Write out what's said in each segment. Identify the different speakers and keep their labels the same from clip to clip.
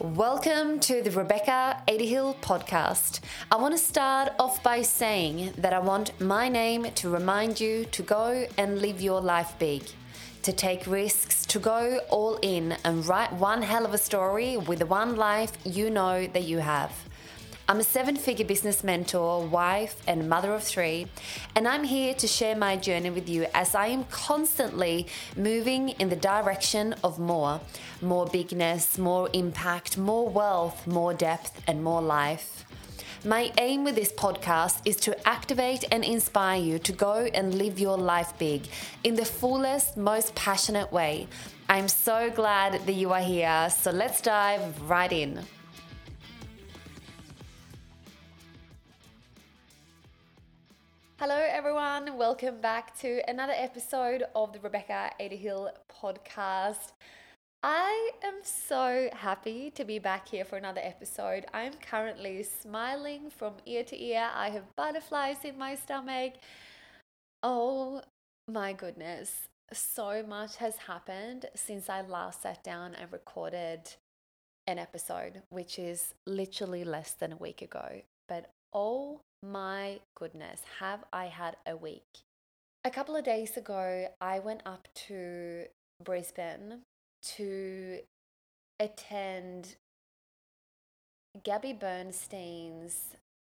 Speaker 1: Welcome to the Rebecca Hill podcast. I want to start off by saying that I want my name to remind you to go and live your life big, to take risks, to go all in and write one hell of a story with the one life you know that you have. I'm a seven figure business mentor, wife, and mother of three, and I'm here to share my journey with you as I am constantly moving in the direction of more more bigness, more impact, more wealth, more depth, and more life. My aim with this podcast is to activate and inspire you to go and live your life big in the fullest, most passionate way. I'm so glad that you are here, so let's dive right in. Hello, everyone. Welcome back to another episode of the Rebecca Adehill podcast. I am so happy to be back here for another episode. I'm currently smiling from ear to ear. I have butterflies in my stomach. Oh my goodness. So much has happened since I last sat down and recorded an episode, which is literally less than a week ago. But oh my goodness, have I had a week? A couple of days ago, I went up to Brisbane to attend Gabby Bernstein's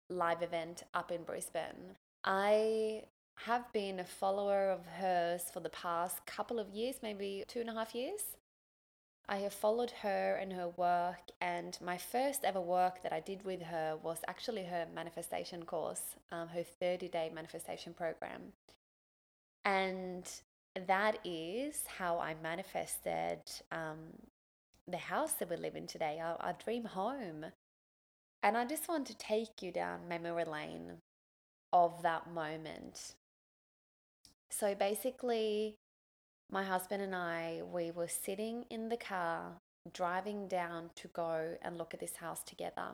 Speaker 1: live event up in Brisbane. I have been a follower of hers for the past couple of years, maybe two and a half years. I have followed her and her work, and my first ever work that I did with her was actually her manifestation course, um, her 30 day manifestation program. And that is how I manifested um, the house that we live in today, our, our dream home. And I just want to take you down memory lane of that moment. So basically, my husband and I, we were sitting in the car driving down to go and look at this house together.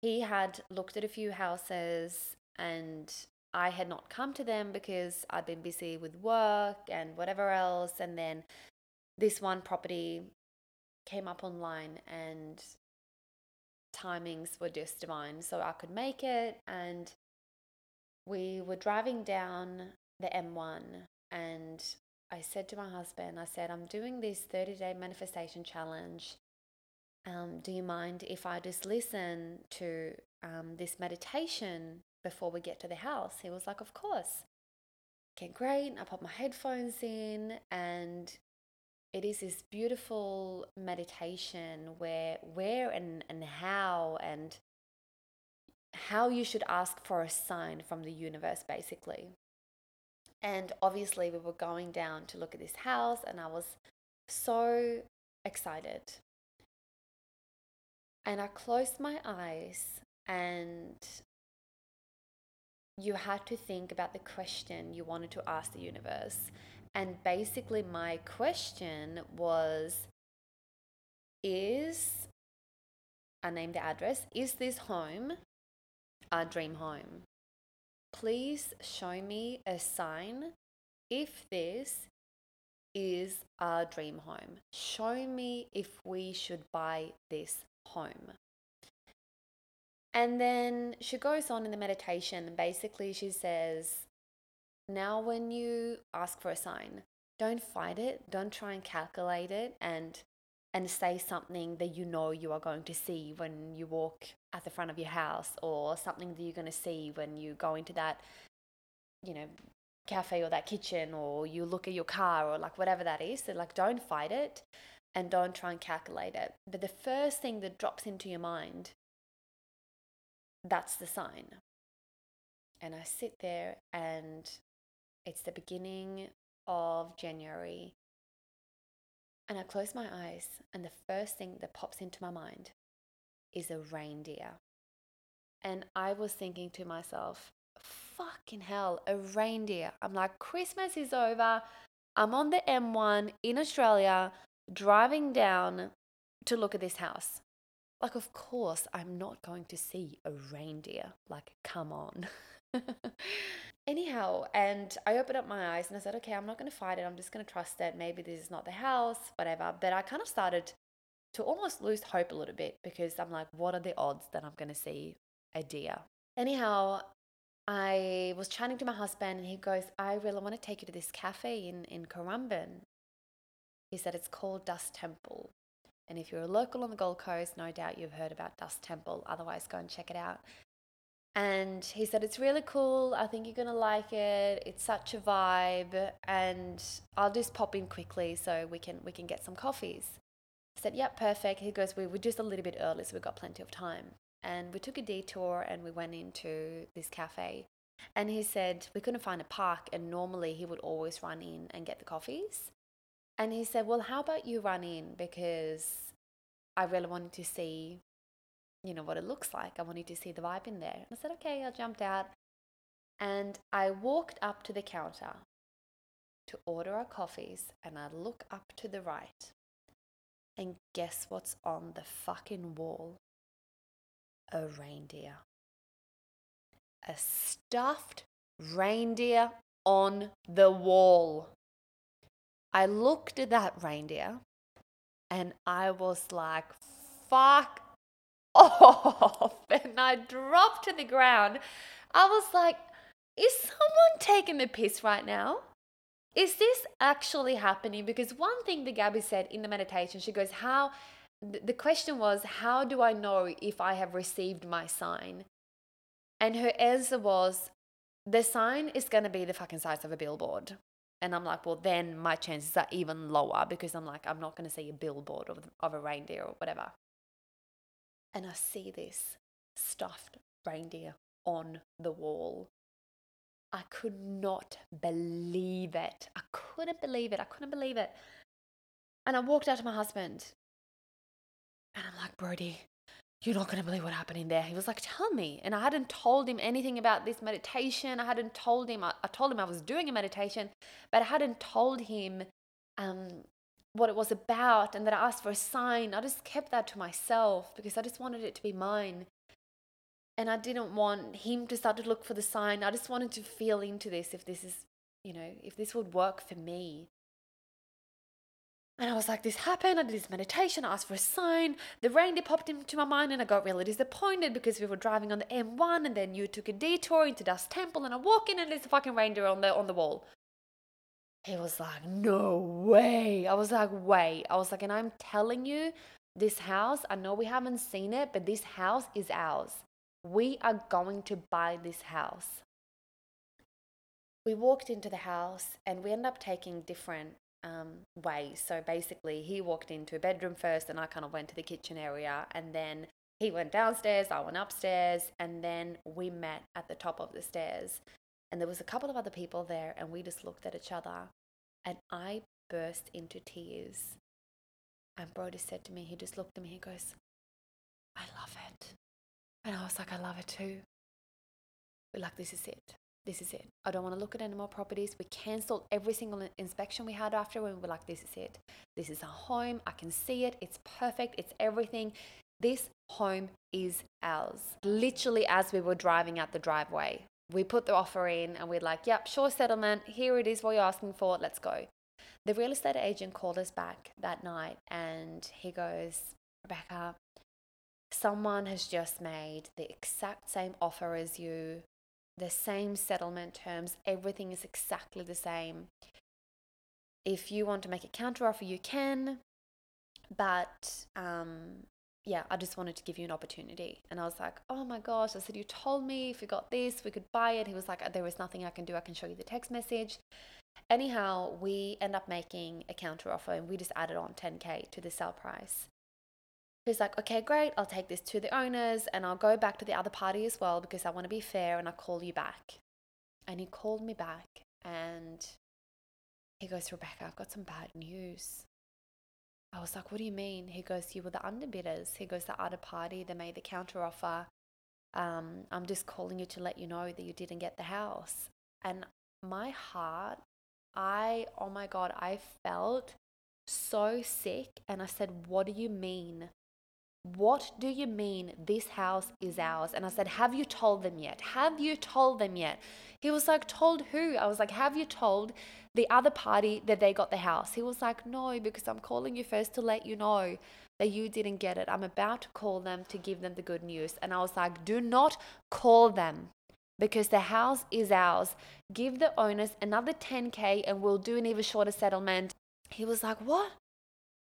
Speaker 1: He had looked at a few houses and I had not come to them because I'd been busy with work and whatever else. And then this one property came up online and timings were just divine. So I could make it. And we were driving down the M1 and I said to my husband, I said, I'm doing this 30 day manifestation challenge. Um, do you mind if I just listen to um, this meditation before we get to the house? He was like, Of course. Okay, great. I put my headphones in, and it is this beautiful meditation where, where, and, and how, and how you should ask for a sign from the universe, basically. And obviously, we were going down to look at this house, and I was so excited. And I closed my eyes, and you had to think about the question you wanted to ask the universe. And basically, my question was Is, I named the address, is this home our dream home? Please show me a sign if this is our dream home. Show me if we should buy this home. And then she goes on in the meditation basically she says, Now, when you ask for a sign, don't fight it, don't try and calculate it and and say something that you know you are going to see when you walk at the front of your house or something that you're going to see when you go into that you know cafe or that kitchen or you look at your car or like whatever that is so like don't fight it and don't try and calculate it. But the first thing that drops into your mind that's the sign. And i sit there and it's the beginning of january and I close my eyes, and the first thing that pops into my mind is a reindeer. And I was thinking to myself, fucking hell, a reindeer. I'm like, Christmas is over. I'm on the M1 in Australia, driving down to look at this house. Like, of course, I'm not going to see a reindeer. Like, come on. anyhow, and I opened up my eyes and I said, okay, I'm not going to fight it. I'm just going to trust that Maybe this is not the house, whatever. But I kind of started to almost lose hope a little bit because I'm like, what are the odds that I'm going to see a deer? Anyhow, I was chatting to my husband and he goes, I really want to take you to this cafe in, in Currumbin. He said it's called Dust Temple. And if you're a local on the Gold Coast, no doubt you've heard about Dust Temple. Otherwise, go and check it out. And he said, It's really cool. I think you're going to like it. It's such a vibe. And I'll just pop in quickly so we can, we can get some coffees. I said, Yep, perfect. He goes, We were just a little bit early, so we've got plenty of time. And we took a detour and we went into this cafe. And he said, We couldn't find a park. And normally he would always run in and get the coffees. And he said, Well, how about you run in? Because I really wanted to see, you know, what it looks like. I wanted to see the vibe in there. I said, Okay, I jumped out. And I walked up to the counter to order our coffees. And I look up to the right. And guess what's on the fucking wall? A reindeer. A stuffed reindeer on the wall. I looked at that reindeer and I was like, fuck off. And I dropped to the ground. I was like, is someone taking the piss right now? Is this actually happening? Because one thing that Gabby said in the meditation, she goes, How the question was, How do I know if I have received my sign? And her answer was, The sign is going to be the fucking size of a billboard. And I'm like, well, then my chances are even lower because I'm like, I'm not going to see a billboard of, of a reindeer or whatever. And I see this stuffed reindeer on the wall. I could not believe it. I couldn't believe it. I couldn't believe it. And I walked out to my husband and I'm like, Brody, you're not going to believe what happened in there. He was like, tell me. And I hadn't told him anything about this meditation. I hadn't told him, I, I told him I was doing a meditation, but I hadn't told him um, what it was about and that I asked for a sign. I just kept that to myself because I just wanted it to be mine. And I didn't want him to start to look for the sign. I just wanted to feel into this if this is, you know, if this would work for me. And I was like, this happened. I did this meditation. I asked for a sign. The reindeer popped into my mind, and I got really disappointed because we were driving on the M1, and then you took a detour into Dust Temple, and I walk in, and there's a fucking reindeer on the on the wall. He was like, no way. I was like, wait. I was like, and I'm telling you, this house. I know we haven't seen it, but this house is ours. We are going to buy this house. We walked into the house, and we ended up taking different um, ways. So basically, he walked into a bedroom first, and I kind of went to the kitchen area, and then he went downstairs, I went upstairs, and then we met at the top of the stairs. And there was a couple of other people there, and we just looked at each other, and I burst into tears. And Brody said to me, he just looked at me, he goes, I love it. And I was like, I love it too. We're like, this is it this is it. I don't want to look at any more properties. We cancelled every single inspection we had after and we were like, this is it. This is our home. I can see it. It's perfect. It's everything. This home is ours. Literally, as we were driving out the driveway, we put the offer in and we're like, yep, sure settlement. Here it is what you're asking for. Let's go. The real estate agent called us back that night and he goes, Rebecca, someone has just made the exact same offer as you the same settlement terms, everything is exactly the same. If you want to make a counter offer, you can, but um, yeah, I just wanted to give you an opportunity. And I was like, oh my gosh. I said, you told me if we got this, we could buy it. He was like, uh, there is nothing I can do. I can show you the text message. Anyhow, we end up making a counter offer and we just added on 10K to the sell price. He's like, okay, great. I'll take this to the owners and I'll go back to the other party as well because I want to be fair and I'll call you back. And he called me back and he goes, Rebecca, I've got some bad news. I was like, what do you mean? He goes, you were the underbidders. He goes, the other party, they made the counter offer. Um, I'm just calling you to let you know that you didn't get the house. And my heart, I, oh my God, I felt so sick. And I said, what do you mean What do you mean this house is ours? And I said, Have you told them yet? Have you told them yet? He was like, Told who? I was like, Have you told the other party that they got the house? He was like, No, because I'm calling you first to let you know that you didn't get it. I'm about to call them to give them the good news. And I was like, Do not call them because the house is ours. Give the owners another 10K and we'll do an even shorter settlement. He was like, What?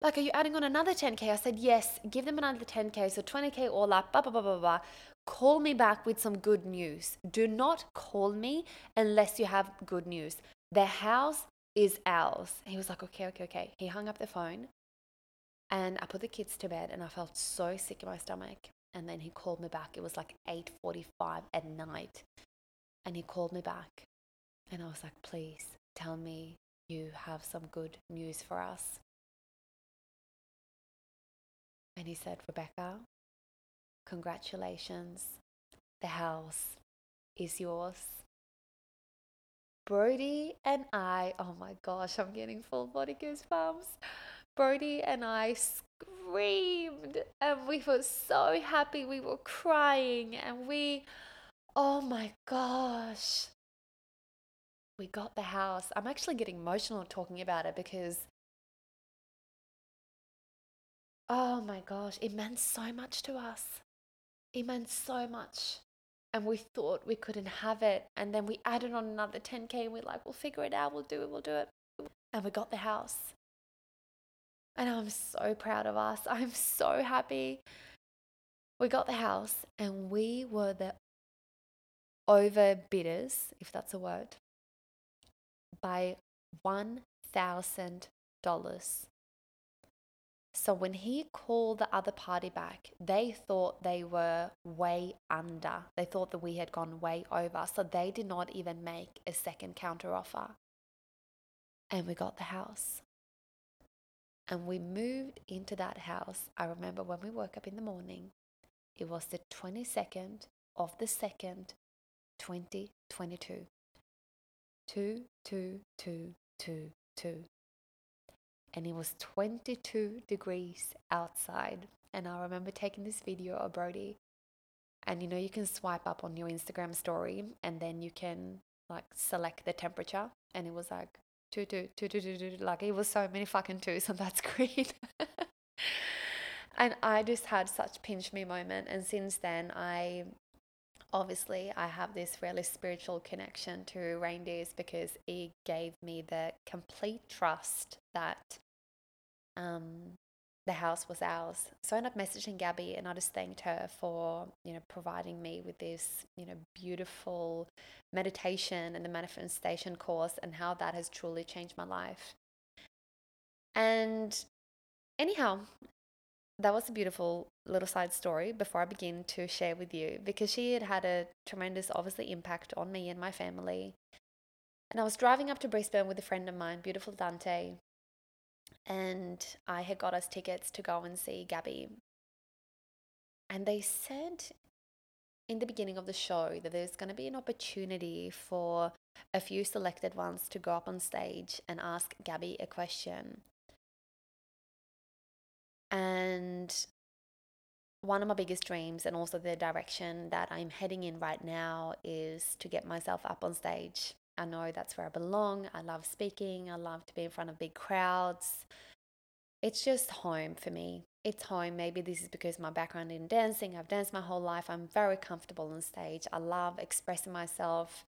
Speaker 1: Like, are you adding on another 10K? I said, Yes, give them another 10K. So 20K all up, blah, blah, blah, blah, blah. Call me back with some good news. Do not call me unless you have good news. The house is ours. He was like, Okay, okay, okay. He hung up the phone and I put the kids to bed and I felt so sick in my stomach. And then he called me back. It was like 8:45 at night. And he called me back. And I was like, "Please tell me you have some good news for us." And he said, Rebecca, congratulations. The house is yours. Brody and I, oh my gosh, I'm getting full body goosebumps. Brody and I screamed and we were so happy. We were crying and we, oh my gosh, we got the house. I'm actually getting emotional talking about it because Oh my gosh, it meant so much to us. It meant so much. And we thought we couldn't have it. And then we added on another 10K and we're like, we'll figure it out, we'll do it, we'll do it. And we got the house. And I'm so proud of us. I'm so happy. We got the house and we were the overbidders, if that's a word, by $1,000. So when he called the other party back, they thought they were way under. They thought that we had gone way over. So they did not even make a second counteroffer. And we got the house. And we moved into that house. I remember when we woke up in the morning, it was the 22nd of the 2nd, 2022. 2, 2, 2, 2, 2 and it was 22 degrees outside. And I remember taking this video of Brody. And you know, you can swipe up on your Instagram story and then you can like select the temperature. And it was like two, two, two, two, two, two. Like it was so many fucking twos on that screen. and I just had such pinch me moment. And since then, I obviously I have this really spiritual connection to reindeers because it gave me the complete trust that um, the house was ours. So I ended up messaging Gabby and I just thanked her for, you know, providing me with this, you know, beautiful meditation and the manifestation course and how that has truly changed my life. And anyhow, that was a beautiful little side story before I begin to share with you because she had had a tremendous, obviously, impact on me and my family. And I was driving up to Brisbane with a friend of mine, beautiful Dante, and I had got us tickets to go and see Gabby. And they said in the beginning of the show that there's going to be an opportunity for a few selected ones to go up on stage and ask Gabby a question. And one of my biggest dreams, and also the direction that I'm heading in right now, is to get myself up on stage I know that's where I belong. I love speaking. I love to be in front of big crowds. It's just home for me. It's home. Maybe this is because my background in dancing. I've danced my whole life. I'm very comfortable on stage. I love expressing myself,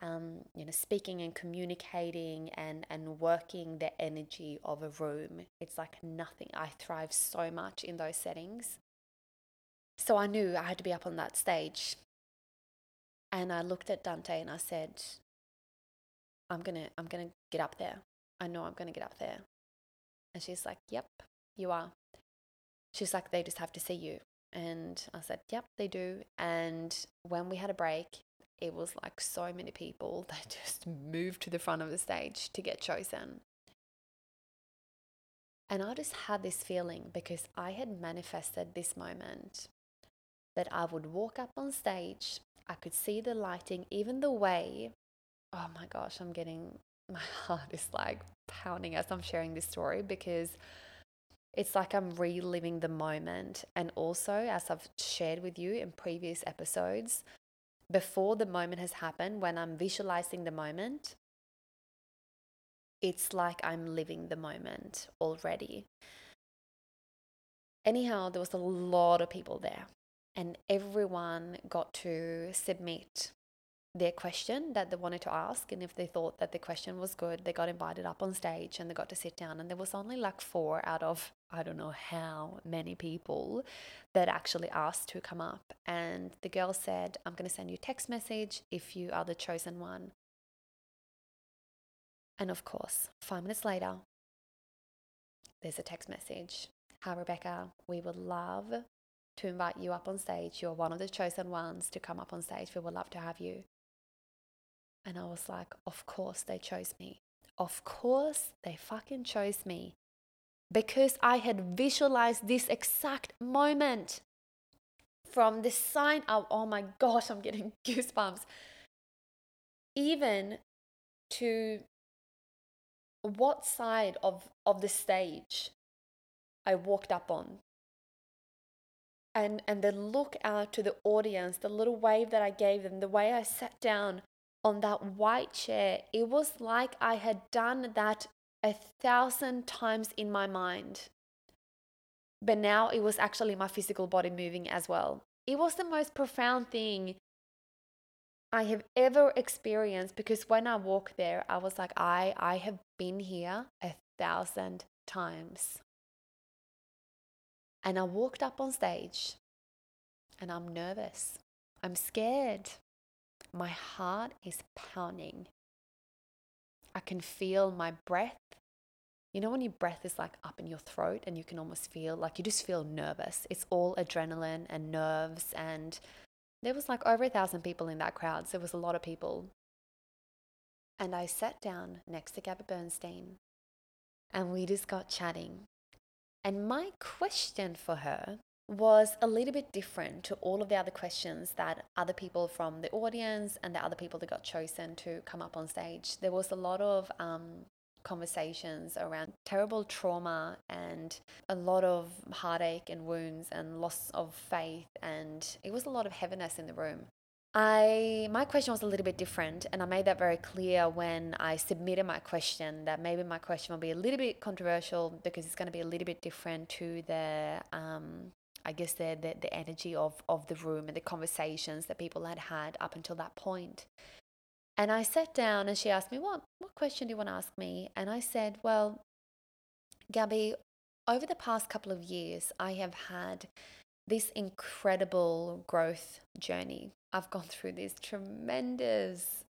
Speaker 1: um, you know, speaking and communicating and, and working the energy of a room. It's like nothing. I thrive so much in those settings. So I knew I had to be up on that stage. And I looked at Dante and I said, I'm gonna I'm gonna get up there. I know I'm gonna get up there. And she's like, Yep, you are. She's like, They just have to see you. And I said, Yep, they do. And when we had a break, it was like so many people that just moved to the front of the stage to get chosen. And I just had this feeling because I had manifested this moment that I would walk up on stage, I could see the lighting, even the way oh my gosh, I'm getting my heart is like pounding as I'm sharing this story because It's like I'm reliving the moment. And also, as I've shared with you in previous episodes, before the moment has happened, when I'm visualizing the moment, it's like I'm living the moment already. Anyhow, there was a lot of people there, and everyone got to submit their question that they wanted to ask. And if they thought that the question was good, they got invited up on stage and they got to sit down. And there was only like four out of I don't know how many people that actually asked to come up. And the girl said, I'm going to send you a text message if you are the chosen one. And of course, five minutes later, there's a text message. Hi, Rebecca. We would love to invite you up on stage. You're one of the chosen ones to come up on stage. We would love to have you. And I was like, Of course they chose me. Of course they fucking chose me. Because I had visualized this exact moment from the sign of, Oh my gosh, I'm getting goosebumps. Even to what side of, of the stage I walked up on. And, and the look out to the audience, the little wave that I gave them, the way I sat down on that white chair, it was like I had done that a thousand times in my mind. But now it was actually my physical body moving as well. It was the most profound thing I have ever experienced because when I walked there, I was like, I, I have been here a thousand times. And I walked up on stage and I'm nervous. I'm scared. My heart is pounding. I can feel my breath. You know, when your breath is like up in your throat and you can almost feel like you just feel nervous. It's all adrenaline and nerves and there was like over a thousand people in that crowd, so it was a lot of people. And I sat down next to Gabby Bernstein and we just got chatting. And my question for her was a little bit different to all of the other questions that other people from the audience and the other people that got chosen to come up on stage. There was a lot of um, conversations around terrible trauma and a lot of heartache and wounds and loss of faith and it was a lot of heaviness in the room. I my question was a little bit different and I made that very clear when I submitted my question that maybe my question will be a little bit controversial because it's going to be a little bit different to the um, I guess the, the the energy of of the room and the conversations that people had had up until that point. And I sat down and she asked me, What, what question do you want to ask me? And I said, Well, Gabby, over the past couple of years, I have had this incredible growth journey. I've gone through this tremendous,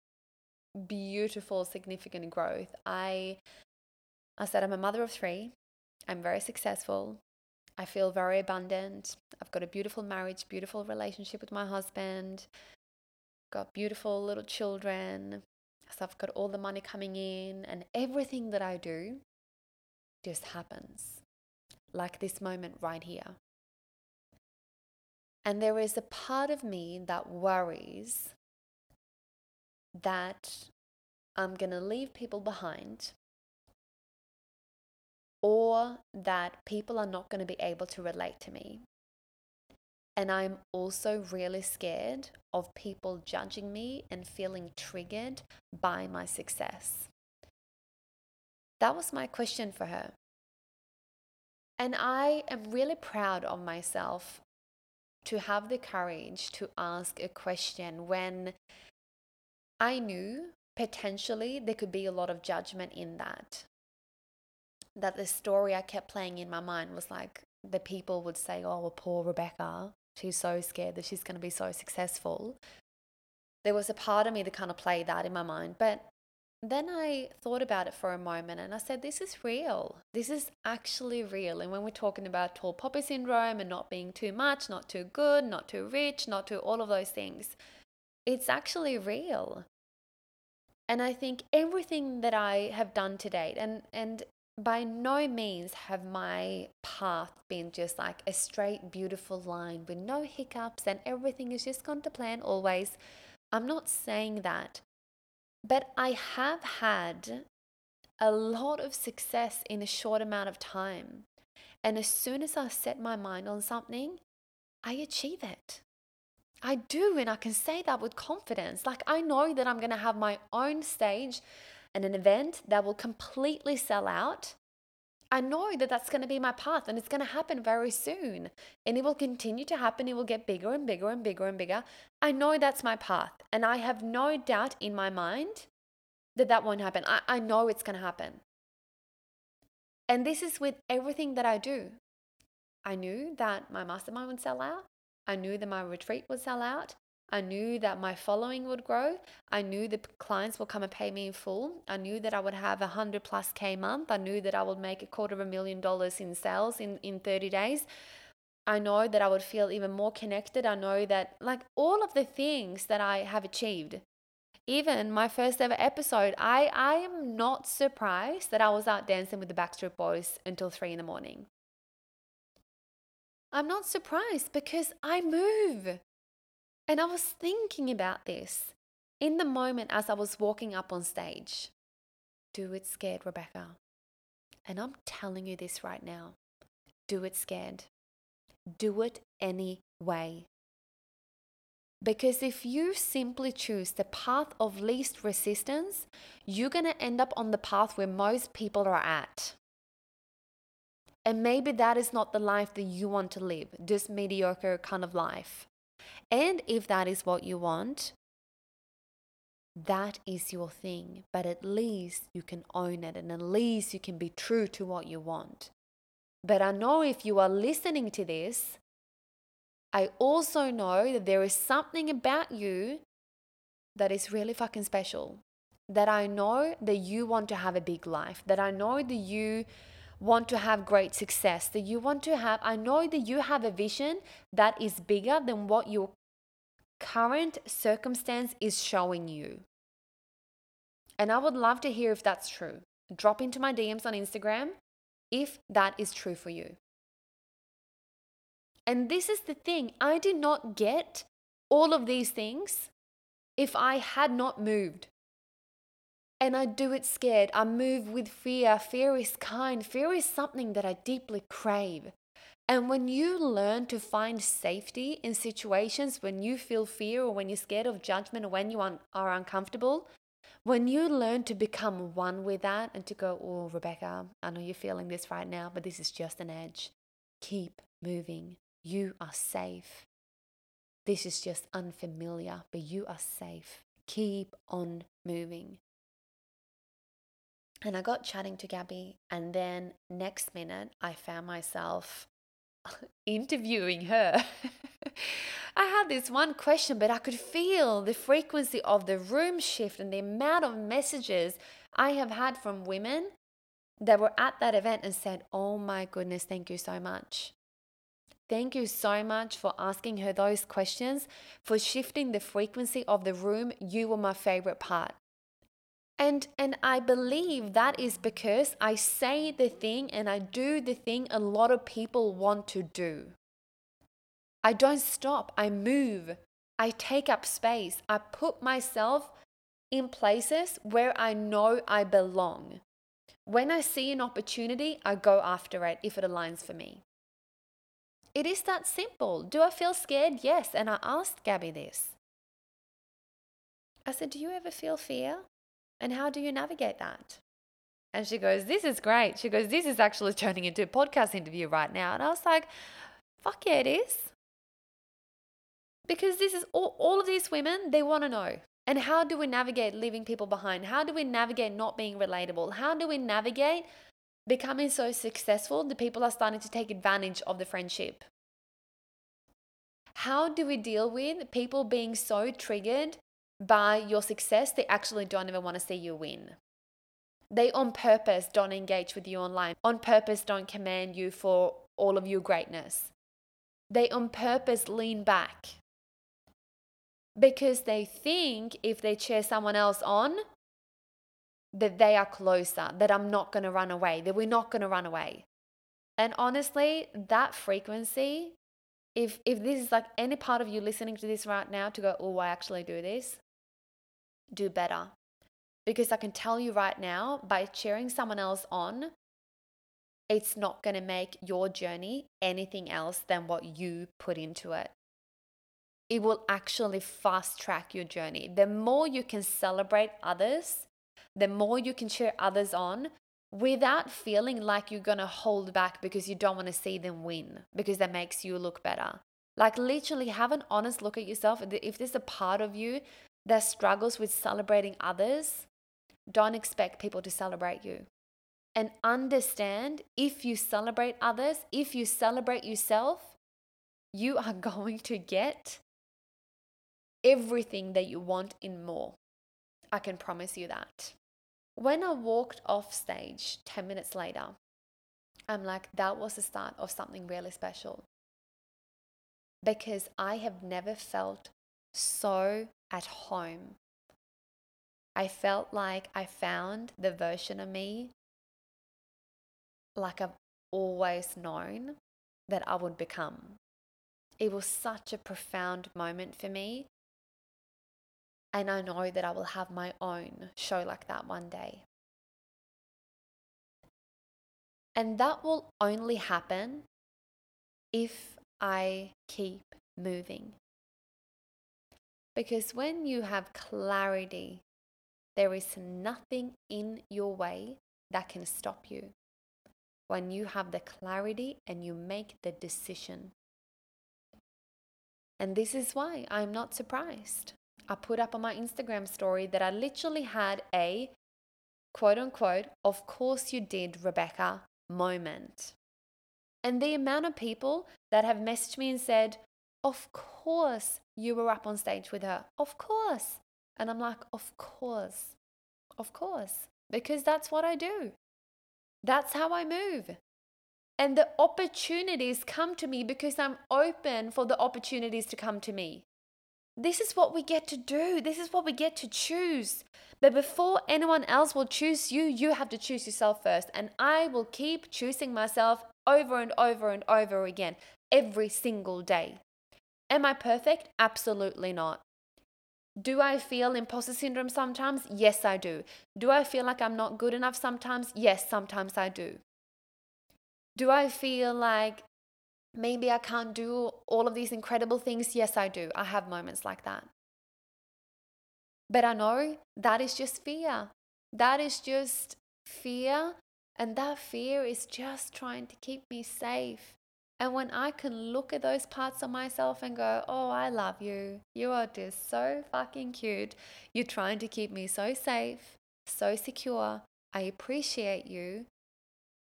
Speaker 1: beautiful, significant growth. I, I said, I'm a mother of three. I'm very successful. I feel very abundant. I've got a beautiful marriage, beautiful relationship with my husband got beautiful little children. So I've got all the money coming in, and everything that I do just happens. Like this moment right here. And there is a part of me that worries that I'm going to leave people behind or that people are not going to be able to relate to me. And I'm also really scared of people judging me and feeling triggered by my success. That was my question for her. And I am really proud of myself to have the courage to ask a question when I knew potentially there could be a lot of judgment in that. That the story I kept playing in my mind was like the people would say, Oh, poor Rebecca, She's so scared that she's going to be so successful. There was a part of me that kind of played that in my mind. But then I thought about it for a moment and I said, this is real. This is actually real. And when we're talking about tall poppy syndrome and not being too much, not too good, not too rich, not too all of those things, it's actually real. And I think everything that I have done to date, and, and by no means have my path been just like a straight, beautiful line with no hiccups and everything is just gone to plan always. I'm not saying that. But I have had a lot of success in a short amount of time. And as soon as I set my mind on something, I achieve it. I do, and I can say that with confidence. Like, I know that I'm going to have my own stage and an event that will completely sell out. I know that that's going to be my path and it's going to happen very soon. And it will continue to happen. It will get bigger and bigger and bigger and bigger. I know that's my path. And I have no doubt in my mind that that won't happen. I, I know it's going to happen. And this is with everything that I do. I knew that my mastermind would sell out. I knew that my retreat would sell out. I knew that my following would grow. I knew the clients will come and pay me in full. I knew that I would have a hundred plus K month. I knew that I would make a quarter of a million dollars in sales in, in 30 days. I know that I would feel even more connected. I know that, like, all of the things that I have achieved. Even my first ever episode, I, I am not surprised that I was out dancing with the Backstreet Boys until three in the morning. I'm not surprised because I move. And I was thinking about this in the moment as I was walking up on stage. Do it scared, Rebecca. And I'm telling you this right now do it scared. Do it anyway. Because if you simply choose the path of least resistance, you're going to end up on the path where most people are at. And maybe that is not the life that you want to live, this mediocre kind of life. And if that is what you want, that is your thing. But at least you can own it and at least you can be true to what you want. But I know if you are listening to this, I also know that there is something about you that is really fucking special. That I know that you want to have a big life, that I know that you want to have great success, that you want to have, I know that you have a vision that is bigger than what your current circumstance is showing you. And I would love to hear if that's true. Drop into my DMs on Instagram if that is true for you. And this is the thing I did not get all of these things if I had not moved and I do it scared. I move with fear. Fear is kind. Fear is something that I deeply crave. And when you learn to find safety in situations when you feel fear or when you're scared of judgment or when you are uncomfortable, when you learn to become one with that and to go, oh, Rebecca, I know you're feeling this right now, but this is just an edge. Keep moving. You are safe. This is just unfamiliar, but you are safe. Keep on moving. And I got chatting to Gabby, and then next minute, I found myself interviewing her. I had this one question, but I could feel the frequency of the room shift and the amount of messages I have had from women that were at that event and said, Oh my goodness, thank you so much. Thank you so much for asking her those questions, for shifting the frequency of the room. You were my favorite part. And and I believe that is because I say the thing and I do the thing a lot of people want to do. I don't stop, I move. I take up space. I put myself in places where I know I belong. When I see an opportunity, I go after it if it aligns for me. It is that simple. Do I feel scared? Yes. And I asked Gabby this. I said, Do you ever feel fear? And how do you navigate that? And she goes, This is great. She goes, This is actually turning into a podcast interview right now. And I was like, Fuck yeah, it is. Because this is all, all of these women, they want to know. And how do we navigate leaving people behind? How do we navigate not being relatable? How do we navigate becoming so successful that people are starting to take advantage of the friendship? How do we deal with people being so triggered by your success, they actually don't even want to see you win. They on purpose don't engage with you online, on purpose don't command you for all of your greatness. They on purpose lean back because they think if they cheer someone else on, that they are closer, that I'm not going to run away, that we're not going to run away. And honestly, that frequency, if if this is like any part of you listening to this right now to go, oh, I actually do this, do better. Because I can tell you right now, by cheering someone else on, it's not going to make your journey anything else than what you put into it. It will actually fast track your journey. The more you can celebrate others, the more you can cheer others on without feeling like you're going to hold back because you don't want to see them win because that makes you look better. Like, literally, have an honest look at yourself. If there's a part of you that struggles with celebrating others, don't expect people to celebrate you and understand if you celebrate others, if you celebrate yourself, you are going to get everything that you want in more. I can promise you that. When I walked off stage 10 minutes later, I'm like, that was the start of something really special. Because I have never felt so at home. I felt like I found the version of me like I've always known that I would become. It was such a profound moment for me. And I know that I will have my own show like that one day. And that will only happen if I keep moving. Because when you have clarity, there is nothing in your way that can stop you when you have the clarity and you make the decision. And this is why I'm not surprised. I put up on my Instagram story that I literally had a quote unquote, of course you did, Rebecca moment. And the amount of people that have messaged me and said, of course you were up on stage with her. Of course. And I'm like, of course. Of course. Because that's what I do. That's how I move. And the opportunities come to me because I'm open for the opportunities to come to me. This is what we get to do. This is what we get to choose. But before anyone else will choose you, you have to choose yourself first. And I will keep choosing myself over and over and over again every single day. Am I perfect? Absolutely not. Do I feel imposter syndrome sometimes? Yes, I do. Do I feel like I'm not good enough sometimes? Yes, sometimes I do. Do I feel like maybe I can't do all of these incredible things? Yes, I do. I have moments like that. But I know that is just fear. That is just fear. And that fear is just trying to keep me safe. And when I can look at those parts of myself and go, oh, I love you. You are just so fucking cute. You're trying to keep me so safe, so secure. I appreciate you.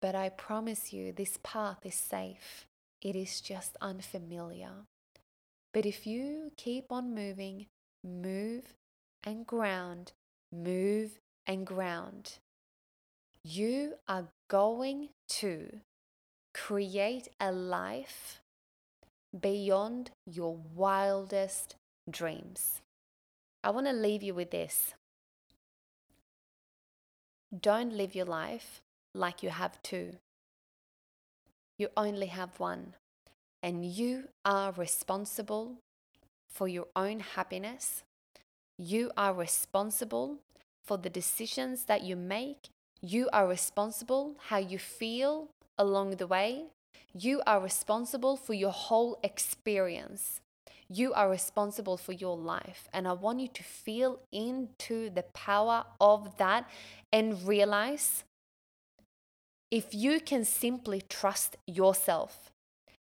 Speaker 1: But I promise you, this path is safe. It is just unfamiliar. But if you keep on moving, move and ground, move and ground, you are going to create a life beyond your wildest dreams. I want to leave you with this. Don't live your life like you have two. You only have one, and you are responsible for your own happiness. You are responsible for the decisions that you make. You are responsible how you feel along the way, you are responsible for your whole experience. You are responsible for your life. And I want you to feel into the power of that and realize if you can simply trust yourself.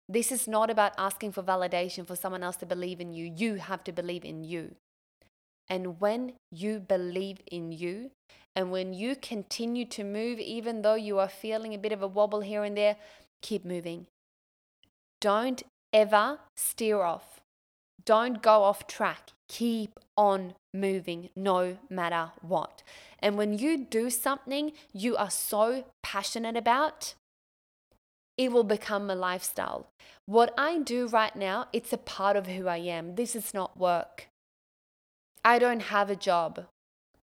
Speaker 1: This is not about asking for validation for someone else to believe in you. You have to believe in you. And when you believe in you, and when you continue to move, even though you are feeling a bit of a wobble here and there, keep moving. Don't ever steer off. Don't go off track. Keep on moving no matter what. And when you do something you are so passionate about, it will become a lifestyle. What I do right now, it's a part of who I am. This is not work. I don't have a job.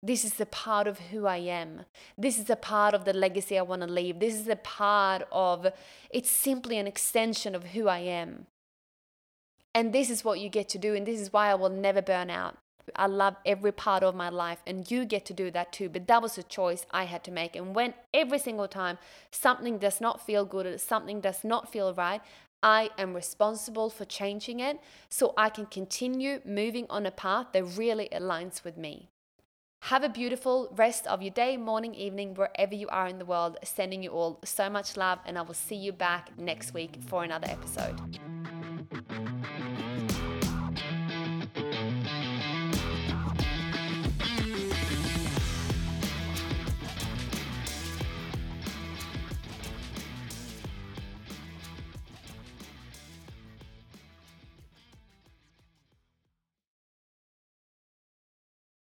Speaker 1: This is a part of who I am. This is a part of the legacy I want to leave. This is a part of, it's simply an extension of who I am. And this is what you get to do. And this is why I will never burn out. I love every part of my life, and you get to do that too. But that was a choice I had to make. And when every single time something does not feel good or something does not feel right, I am responsible for changing it so I can continue moving on a path that really aligns with me. Have a beautiful rest of your day, morning, evening, wherever you are in the world. Sending you all so much love, and I will see you back next week for another episode.